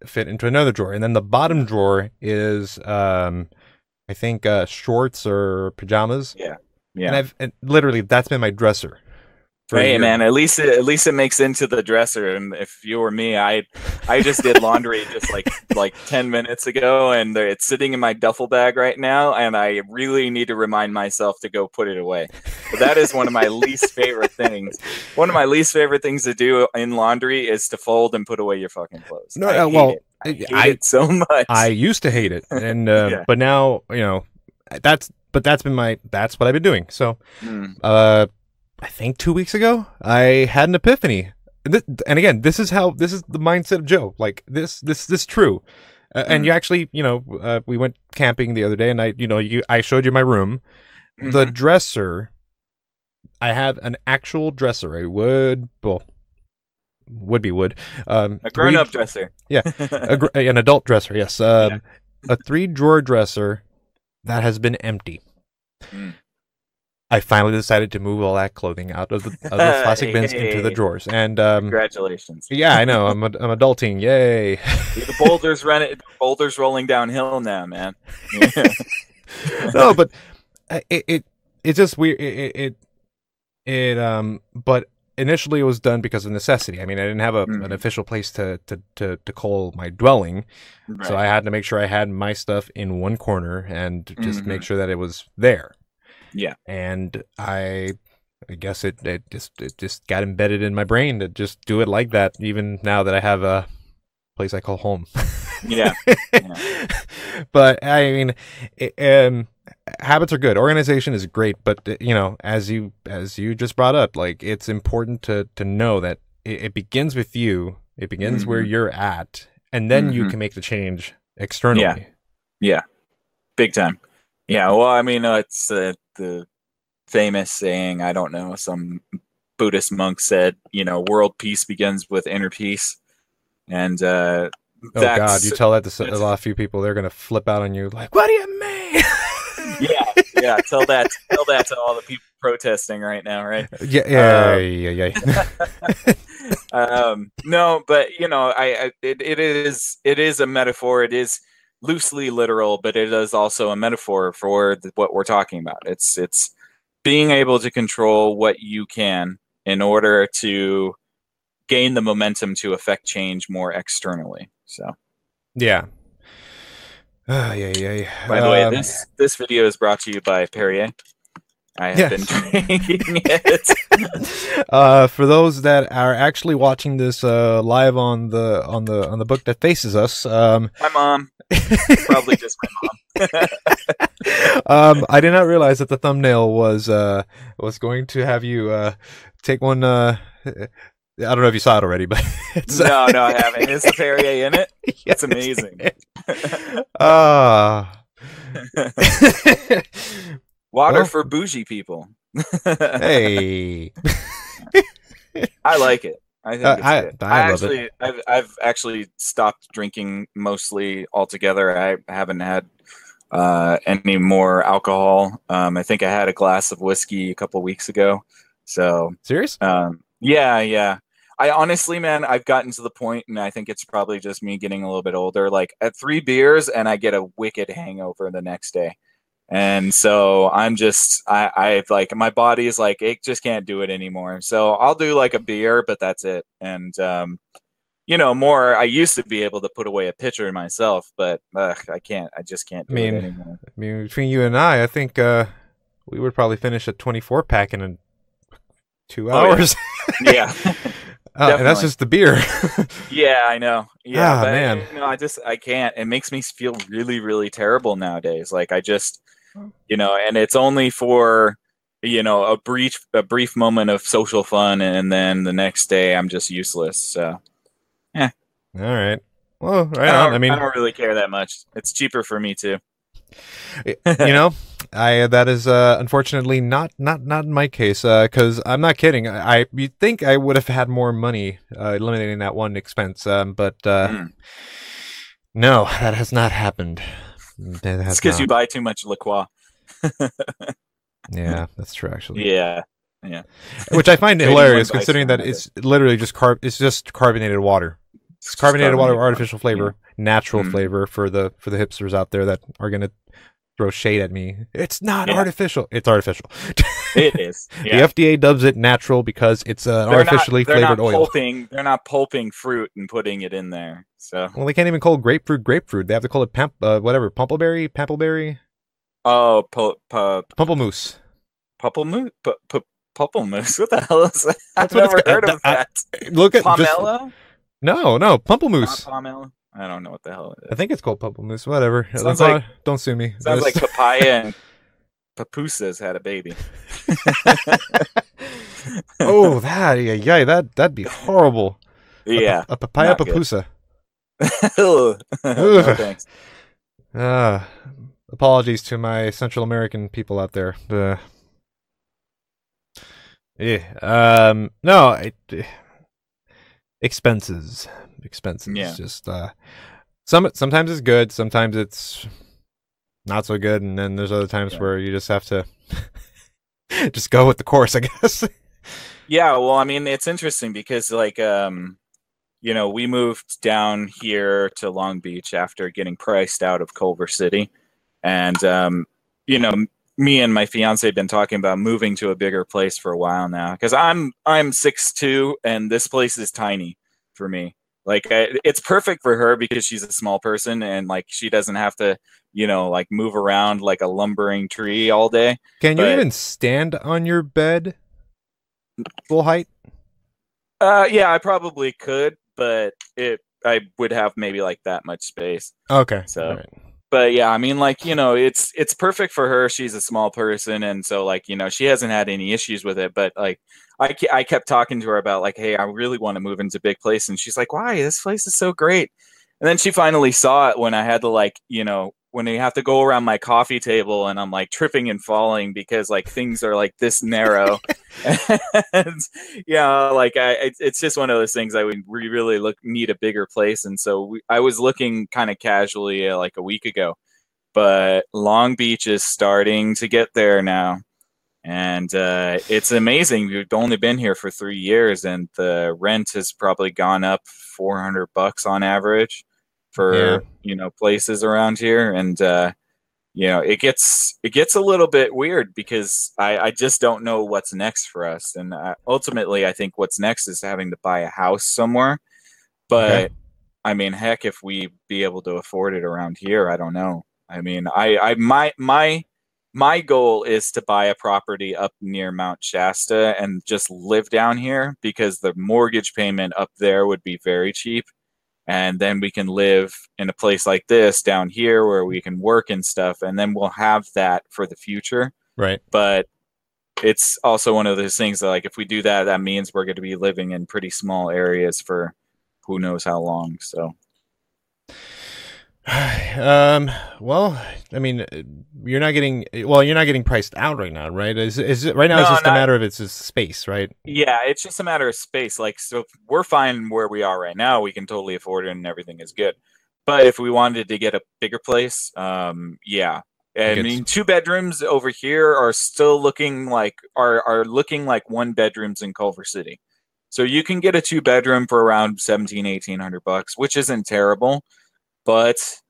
fit into another drawer. And then the bottom drawer is um I think uh shorts or pajamas. Yeah. Yeah. And I've and literally that's been my dresser hey man, at least it, at least it makes into the dresser. And if you were me, I I just did laundry just like like ten minutes ago, and it's sitting in my duffel bag right now. And I really need to remind myself to go put it away. But that is one of my least favorite things. One of my least favorite things to do in laundry is to fold and put away your fucking clothes. No, I uh, hate well, it. I hate I- it so much. I used to hate it, and uh, Yeah. but now you know that's but that's been my that's what I've been doing. So Mm. uh, I think two weeks ago I had an epiphany, and, th- and again, this is how this is the mindset of Joe. Like this, this, this is true. Uh, and Mhm. you actually, you know, uh, we went camping the other day, and I, you know, you I showed you my room. The Mhm. dresser, I have an actual dresser, a wood, well, would be wood, um, a grown three- up dresser. Yeah. a, gr- an adult dresser, yes. Um, A three drawer dresser that has been empty. Mm. I finally decided to move all that clothing out of the, of the plastic bins into the drawers, and um, Congratulations. yeah, I know I'm a, I'm adulting, yay! The boulders running, boulders rolling downhill now, man. no, but uh, it it it's just weird. It, it it it um, but initially it was done because of necessity. I mean, I didn't have a, an Mhm. official place to to to to call my dwelling, Right. So I had to make sure I had my stuff in one corner and just make Mhm. sure that it was there. Yeah. And I I guess it, it just it just got embedded in my brain to just do it like that even now that I have a place I call home. yeah. but I mean it, um habits are good. Organization is great, but uh, you know, as you as you just brought up, like it's important to to know that it, it begins with you. It begins where Mhm. you're at and then you Mhm. can make the change externally. Yeah. Yeah. Big time. Yeah. Well, I mean, uh, it's uh, the famous saying, I don't know, some Buddhist monk said, you know, world peace begins with inner peace. And uh, Oh God! You tell that to a lot of few people, they're gonna flip out on you. Like, what do you mean? yeah, yeah, tell that, tell that to all the people protesting right now, right? yeah, yeah, Uh, yeah, yeah, yeah. um, no, but you know, I, I it, it is it is a metaphor. It is loosely literal, but it is also a metaphor for the, what we're talking about. It's it's being able to control what you can in order to gain the momentum to affect change more externally. So, yeah. Ah, yeah, yeah, yeah. by the way, Um, this this video is brought to you by Perrier. I have Yeah. been drinking it. uh, for those that are actually watching this uh, live on the on the on the book that faces us, um, My mom, probably just my mom. um, I did not realize that the thumbnail was uh, was going to have you uh, take one. Uh, I don't know if you saw it already, but it's, No, no, I haven't. Is the Perrier in it? Yes. It's amazing. Ah. Water Well- for bougie people. hey. I like it. I think Uh, it's I- good. I love it. actually, I've I've actually stopped drinking mostly altogether. I haven't had uh, any more alcohol. Um, I think I had a glass of whiskey a couple weeks ago. So Serious? um, yeah, yeah. I honestly, man, I've gotten to the point, and I think it's probably just me getting a little bit older. Like at three beers, and I get a wicked hangover the next day, and so I'm just, I, I've like my body is like it just can't do it anymore. So I'll do like a beer, but that's it. And um, you know, more. I used to be able to put away a pitcher myself, but ugh, I can't. I just can't do I mean, it anymore. I mean, between you and I, I think uh, we would probably finish a 24 pack in a, two Oh, yeah. hours. Yeah. Uh, and that's just the beer. Yeah, I know. Yeah, Ah, but man. you know, I just I can't. It makes me feel really, really terrible nowadays. Like I just, you know, and it's only for you know a brief a brief moment of social fun, and then the next day I'm just useless. So yeah. All right. Well, right I, on. don't, I mean, I don't really care that much. It's cheaper for me too. you know, I that is uh, unfortunately not not not in my case because I'm not kidding. I, I you'd think I would have had more money uh, eliminating that one expense, um, but uh, Mm. no, that has not happened. It's because you buy too much La Croix. Yeah, that's true. Actually, Yeah, yeah. which I find hilarious considering that it's literally just carb. It's just carbonated water. It's carbonated water, artificial flavor, natural Mhm. flavor for the for the hipsters out there that are gonna throw shade at me. It's not Yeah. artificial. It's artificial. It is. The FDA dubs it natural because it's an They're artificially not, they're flavored not oil. Pulping, they're not pulping fruit and putting it in there. So, Well, they can't even call grapefruit grapefruit. They have to call it pamp, uh, whatever, pumpleberry, pampleberry, oh, pu- pu- pumplemoose. Pupplemoose? Pu- pu- Pupplemoose? What the hell is that? I've That's it's never heard of I- that. Look at just, Pomelo? no, no, Not pumplemoose. pomelo? I don't know what the hell it is. I think it's called pumplemoose. Whatever. Sounds like- don't sue me. Sounds like papaya and papusas had a baby. oh, that yeah, yeah, that that'd be horrible. Yeah. a, papaya not good. papusa. no, thanks. Uh, apologies to my Central American people out there. Uh, yeah. Um. No. It, expenses. Expenses. Yeah. Just uh, some sometimes it's good. Sometimes it's not so good, and then there's other times Yeah. where you just have to just go with the course, I guess. Yeah, well, I mean, it's interesting because, like, um, you know, we moved down here to Long Beach after getting priced out of Culver City, and um, you know, me and my fiance have been talking about moving to a bigger place for a while now because I'm I'm six two and this place is tiny for me. Like, I, it's perfect for her because she's a small person and like she doesn't have to, you know, like move around like a lumbering tree all day. Can you even stand on your bed full height? Uh, yeah, I probably could, but it I would have maybe like that much space. Okay. So- all right. But yeah, I mean, like you know, it's it's perfect for her. She's a small person, and so like you know, she hasn't had any issues with it. But like, I I kept talking to her about like, hey, I really want to move into big place, and she's like, why? This place is so great. And then she finally saw it when I had to like, you know, when you have to go around my coffee table and I'm like tripping and falling because like things are like this narrow. and yeah, like I, it- it's just one of those things I would we really look need a bigger place. And so we, I was looking kind of casually uh, like a week ago, but Long Beach is starting to get there now. And uh, it's amazing. We've only been here for three years, and the rent has probably gone up 400 bucks on average for Yeah. you know places around here. And uh, you know it gets it gets a little bit weird because I, I just don't know what's next for us. And uh, ultimately, I think what's next is having to buy a house somewhere. But Okay. I mean, heck, if we be able to afford it around here, I don't know. I mean, I, I my my my goal is to buy a property up near Mount Shasta and just live down here because the mortgage payment up there would be very cheap. And then we can live in a place like this down here where we can work and stuff. And then we'll have that for the future. Right. But it's also one of those things that, like, if we do that, that means we're going to be living in pretty small areas for who knows how long. So, um. Well, I mean, you're not getting. Well, you're not getting priced out right now, right? Is is it right now? it's No, just a matter of it's just space, right? Yeah, it's just a matter of space. Like, so if we're fine where we are right now. We can totally afford it, and everything is good. But if we wanted to get a bigger place, um, yeah. I mean, two bedrooms over here are still looking like are are looking like one bedrooms in Culver City. So you can get a two bedroom for around 17, 1800 bucks, which isn't terrible, but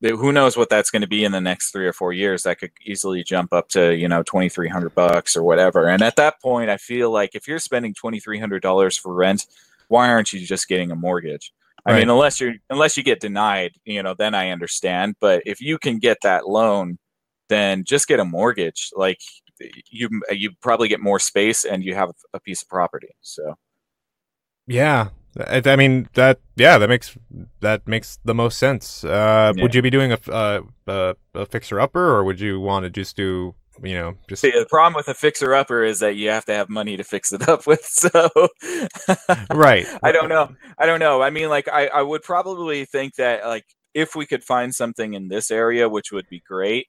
the- who knows what that's going to be in the next three or four years that could easily jump up to you know 2300 bucks or whatever. And at that point i feel like if you're spending $2300 for rent why aren't you just getting a mortgage? I mean unless you're unless you get denied you know then i understand. But if you can get that loan then just get a mortgage. Like you you probably get more space and you have a piece of property so. Yeah. I, I mean that. Yeah, that makes that makes the most sense. Uh, Yeah. Would you be doing a uh, a, a fixer upper, or would you want to just do you know just See, the problem with a fixer upper is that you have to have money to fix it up with so right? I don't know. I don't know. I mean, like, I, I would probably think that, like, if we could find something in this area, which would be great,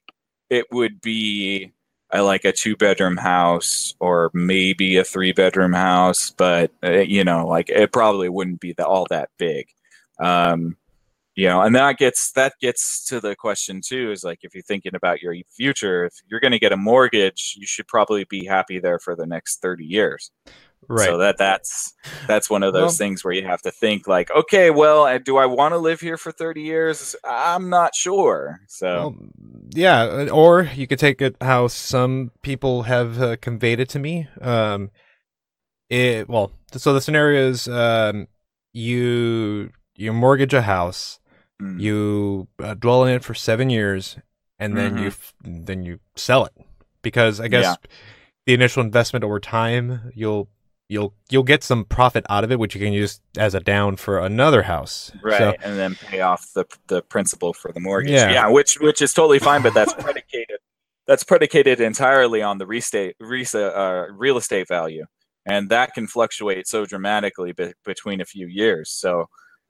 it would be a, like a two bedroom house or maybe a three bedroom house, but, uh, you know, like, it probably wouldn't be the, all that big. Um, you know, and that gets that gets to the question too. Is like if you're thinking about your future, if you're going to get a mortgage, you should probably be happy there for the next thirty years. Right. So that that's that's one of those Well- things where you have to think like, okay, well, do I want to live here for 30 years? I'm not sure. So Well, yeah, or you could take it how some people have uh, conveyed it to me. Um, it well, so the scenario is um, you you mortgage a house, Mm. you uh, dwell in it for seven years, and then you f- then you sell it because I guess Yeah. the initial investment over time you'll you'll you'll get some profit out of it, which you can use as a down for another house. right So, and then pay off the the principal for the mortgage Yeah. yeah, which which is totally fine but that's predicated that's predicated entirely on the restate resa, uh, real estate value and that can fluctuate so dramatically be- between a few years so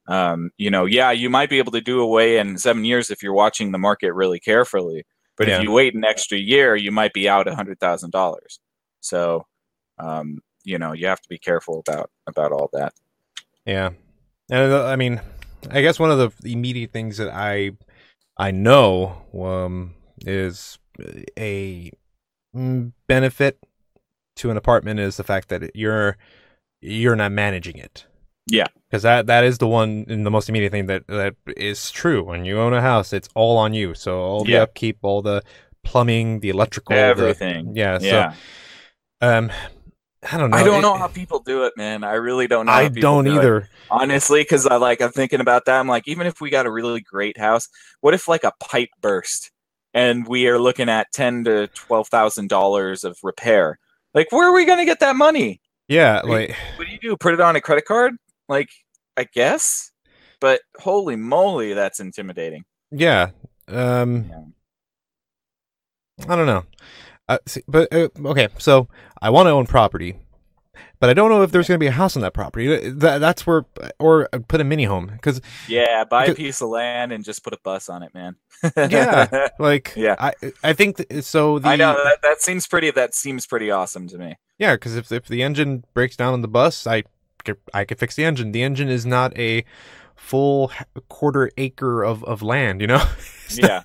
um, you know yeah you might be able to do away in seven years if you're watching the market really carefully but Yeah. if you wait an extra year you might be out a hundred thousand dollars so um, you know you have to be careful about about all that Yeah, and uh, I mean, I guess one of the immediate things that I I know um, is a mm, benefit to an apartment is the fact that you're you're not managing it. Yeah. because that that is the one and the most immediate thing that that is true. When you own a house, it's all on you. So all the Yeah. upkeep, all the plumbing, the electrical, the- everything yeah. So yeah um, I don't know. I don't It- know how people do it, man. I really don't know. I how don't do it. either. honestly, because I like I'm thinking about that. I'm like, even if we got a really great house, what if like a pipe burst and we are looking at ten to twelve thousand dollars of repair? Like, where are we gonna get that money? Yeah, like What do you do? Put it on a credit card? Like, I guess. But holy moly, that's intimidating. Yeah. Um Yeah. I don't know. Uh, see, but uh, okay, so I want to own property, but I don't know if there's going to be a house on that property. That, that's where or uh, put a mini home cuz Yeah, buy a piece of land and just put a bus on it, man. Yeah. like Yeah. I I think th- so the I know that, that seems pretty. That seems pretty awesome to me. Yeah, cuz if if the engine breaks down on the bus, I could, I could fix the engine. The engine is not a full quarter acre of of land, you know? Yeah.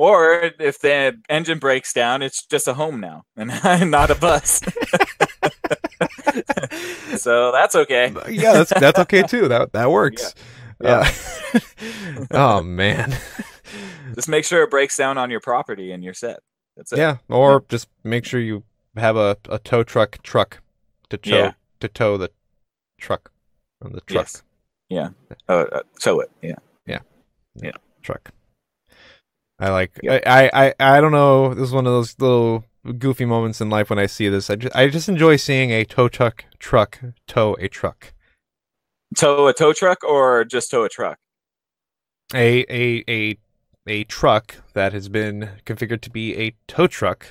Or if the engine breaks down, it's just a home now and not a bus. so that's okay. yeah, that's that's okay too. That that works. Yeah. Uh, oh man. Just make sure it breaks down on your property and you're set. That's it. Yeah, or just make sure you have a, a tow truck truck to tow Yeah. to tow the truck on the truck Yes. Yeah. Uh, uh, tow it. Yeah. Yeah. Yeah. truck. I like. I, I I don't know. This is one of those little goofy moments in life when I see this. I just I just enjoy seeing a tow truck truck tow a truck. Tow a tow truck or just tow a truck? A a a a truck that has been configured to be a tow truck.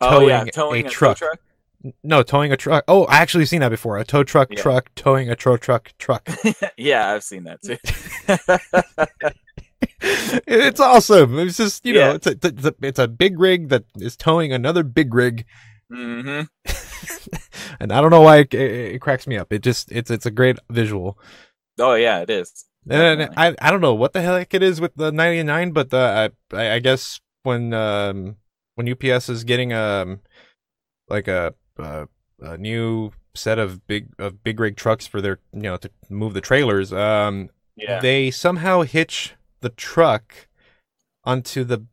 oh yeah, Towing towing a a, truck. tow truck. No, towing a truck. Oh, I actually seen that before. A tow truck Yeah. truck towing a tow truck truck. yeah, I've seen that too. it's awesome. It's just you know, it's a, it's a it's a big rig that is towing another big rig, hmm and I don't know why it, it, it cracks me up. It just it's it's a great visual. Oh yeah, it is. And Definitely. I I don't know what the heck it is with the 99, but I I I guess when um when UPS is getting um like a a, a new set of big of big rig trucks for their you know to move the trailers um Yeah. they somehow hitch the truck onto the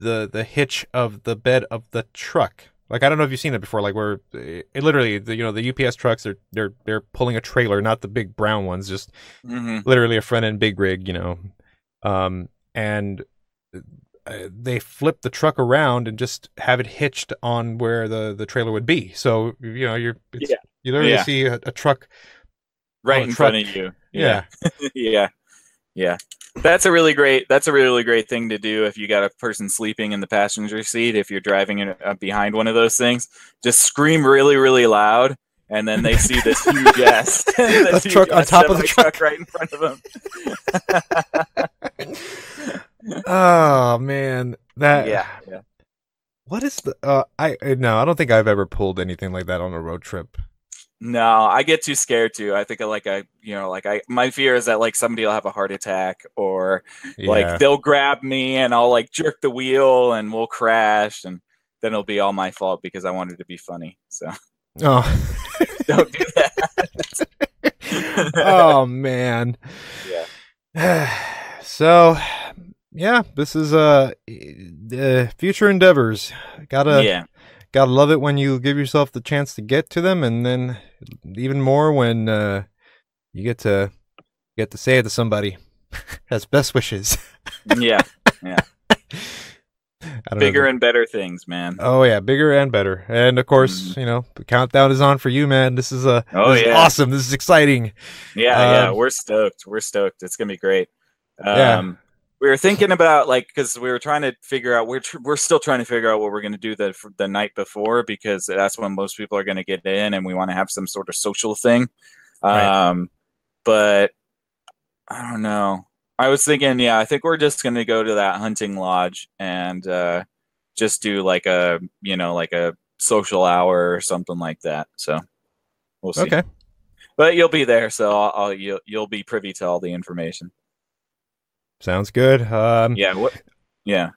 the the hitch of the bed of the truck. Like I don't know if you've seen it before. Like where it, literally, the, you know, the UPS trucks are they're they're pulling a trailer, not the big brown ones, just hmm literally a front end big rig, you know, um, and uh, they flip the truck around and just have it hitched on where the the trailer would be. So you know, you're it's, Yeah. you literally Yeah. see a, a truck. Right in truck. front of you. Yeah. yeah yeah that's a really great that's a really great thing to do if you got a person sleeping in the passenger seat if you're driving in, uh, behind one of those things. Just scream really really loud and then they see this huge ass this huge truck on top of the semi-truck right in front of them oh man, that yeah yeah. What is the? Uh, I no, I don't think I've ever pulled anything like that on a road trip. No i get too scared too i think I like i you know like i my fear is that like somebody will have a heart attack or Yeah. like they'll grab me and i'll like jerk the wheel and we'll crash and then it'll be all my fault because i wanted to be funny so oh, don't do that oh man. Yeah. so, yeah, this is uh, the future endeavors. Gotta yeah, gotta love it when you give yourself the chance to get to them, and then even more when uh, you get to get to say it to somebody. As best wishes. yeah. I don't know. Bigger and better things, man. Oh yeah, bigger and better. And of course, Mhm. you know, the countdown is on for you, man. This is a Oh, this is yeah. awesome. This is exciting. Yeah, yeah, Um, we're stoked. We're stoked. It's gonna be great. Um, Yeah. We were thinking about like because we were trying to figure out we're tr- we're still trying to figure out what we're gonna do the the night before because that's when most people are gonna get in and we want to have some sort of social thing. Right. Um, but I don't know. I was thinking, yeah, I think we're just gonna go to that hunting lodge and uh, just do like a you know like a social hour or something like that. So we'll see Okay. but you'll be there, so I'll, I'll you'll you'll be privy to all the information. Sounds good. Um Yeah, what? Yeah,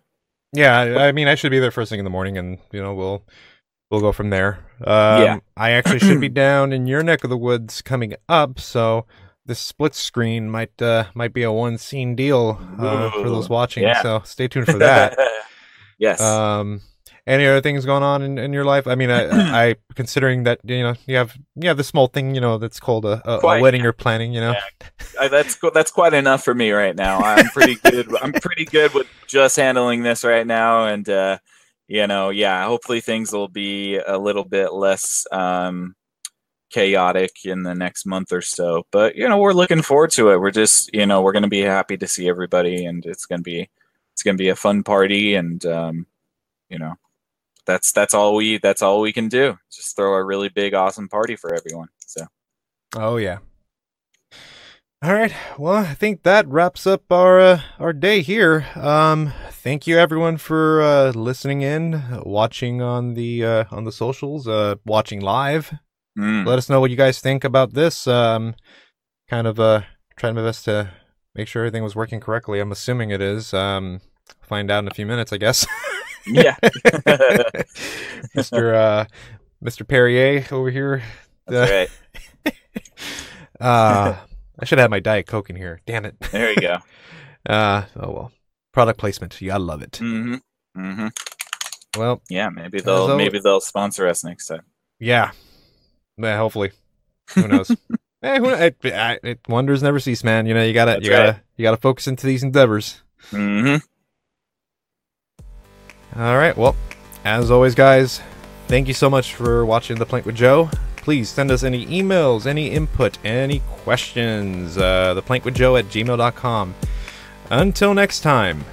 yeah, I, I mean I should be there first thing in the morning and you know, we'll we'll go from there. Um Yeah. I actually should be down in your neck of the woods coming up, so this split screen might uh might be a one scene deal uh, for those watching. yeah. So stay tuned for that. yes. Um, any other things going on in, in your life? I mean, I, I considering that you know you have you have the small thing you know that's called a, a, a wedding you're planning. You know, I, that's that's quite enough for me right now. I'm pretty good. I'm pretty good with just handling this right now, and uh, you know, yeah. Hopefully, things will be a little bit less um, chaotic in the next month or so. But you know, we're looking forward to it. We're just, you know, we're going to be happy to see everybody, and it's going to be it's going to be a fun party, and um, you know, that's that's all we that's all we can do. Just throw a really big, awesome party for everyone. So. Oh yeah. All right. Well, I think that wraps up our uh, our day here. Um, thank you everyone for uh, listening in, watching on the uh, on the socials, uh, watching live. Mm. Let us know what you guys think about this. Um, kind of uh, trying my best to make sure everything was working correctly. I'm assuming it is. Um, find out in a few minutes, I guess. Yeah. Mr. Uh, Mr. Perrier over here. That's right. Uh, I should have my Diet Coke in here. Damn it. There you go. Uh, oh well. Product placement. You gotta love it. Mm hmm Mm hmm Well, Yeah, maybe they'll always- maybe they'll sponsor us next time. yeah. Yeah, hopefully. Who knows? hey, who, it, it, it, wonders never cease, man. You know, you gotta, That's you gotta, you gotta focus into these endeavors. hmm All right. Well, as always, guys, thank you so much for watching The Plank with Joe. Please send us any emails, any input, any questions. Uh, theplankwithjoe at gmail.com. Until next time,